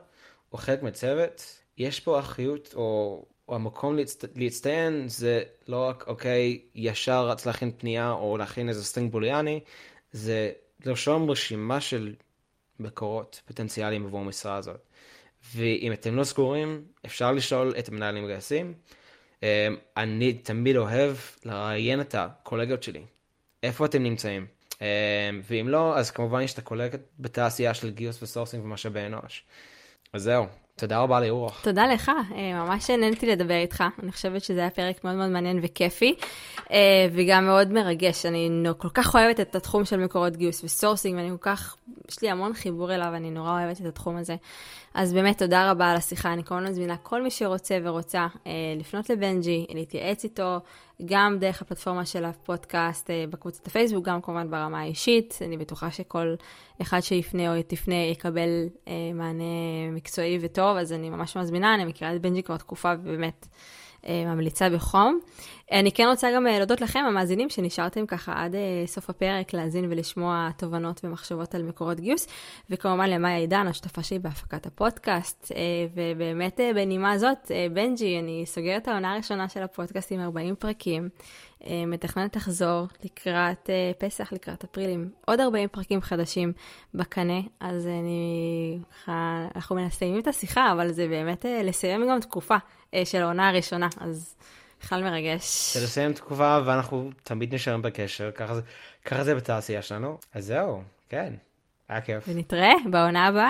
[SPEAKER 2] או חלק מצוות, יש פה אחריות, או, או המקום להצט... להצטיין, זה לא רק, אוקיי, ישר רץ להכין פנייה, או להכין איזה string בוליאני, זה לרשום רשימה של מקורות פוטנציאליים עבור המשרה הזאת. ואם אתם לא סגורים, אפשר לשאול את המנהלים מגייסים. אמ, אני תמיד אוהב לראיין את הקולגות שלי. איפה אתם נמצאים? אמ, ואם לא, אז כמובן יש את הקולגות בתעשייה של גיוס ו sourcing ומשאבי אנוש. אז זהו, תודה רבה לאורח.
[SPEAKER 1] תודה לך, אה, ממש נהניתי לדבר איתך. אני חושבת שזה היה פרק מאוד מאוד מעניין וכיפי, אה, וגם מאוד מרגש. אני כל כך אוהבת את התחום של מקורות גיוס ו sourcing, ואני כל כך, יש לי המון חיבור אליו, אני נורא אוהבת את התחום הזה. אז באמת, תודה רבה על השיחה. אני כמובן מזמינה כל מי שרוצה ורוצה אה, לפנות לבנג'י, להתייעץ איתו, גם דרך הפלטפורמה של הפודקאסט אה, בקבוצת הפייסבוק, גם כמובן ברמה האישית. אני בטוחה שכל אחד שיפנה או תפנה יקבל אה, מענה מקצועי וטוב, אז אני ממש מזמינה, אני מכירה את בנג'י כבר תקופה, ובאמת... אה, ממליצה בחום. אני כן רוצה גם אה, להודות לכם, המאזינים, שנשארתם ככה עד אה, סוף הפרק להאזין ולשמוע תובנות ומחשבות על מקורות גיוס, וכמובן למאיה עידן, השותפה שלי בהפקת הפודקאסט. ובאמת, בנימה זאת, בנג'י, אני סוגרת העונה הראשונה של הפודקאסט עם 40 פרקים. מתכננת לחזור לקראת פסח, לקראת אפריל, עם עוד 40 פרקים חדשים בקנה, אז אני, אנחנו מנסים את השיחה, אבל זה באמת לסיים גם תקופה של העונה הראשונה, אז בכלל מרגש.
[SPEAKER 2] זה לסיים תקופה ואנחנו תמיד נשארים בקשר, ככה זה, ככה זה בתעשייה שלנו. אז זהו, כן, היה כיף.
[SPEAKER 1] ונתראה בעונה הבאה.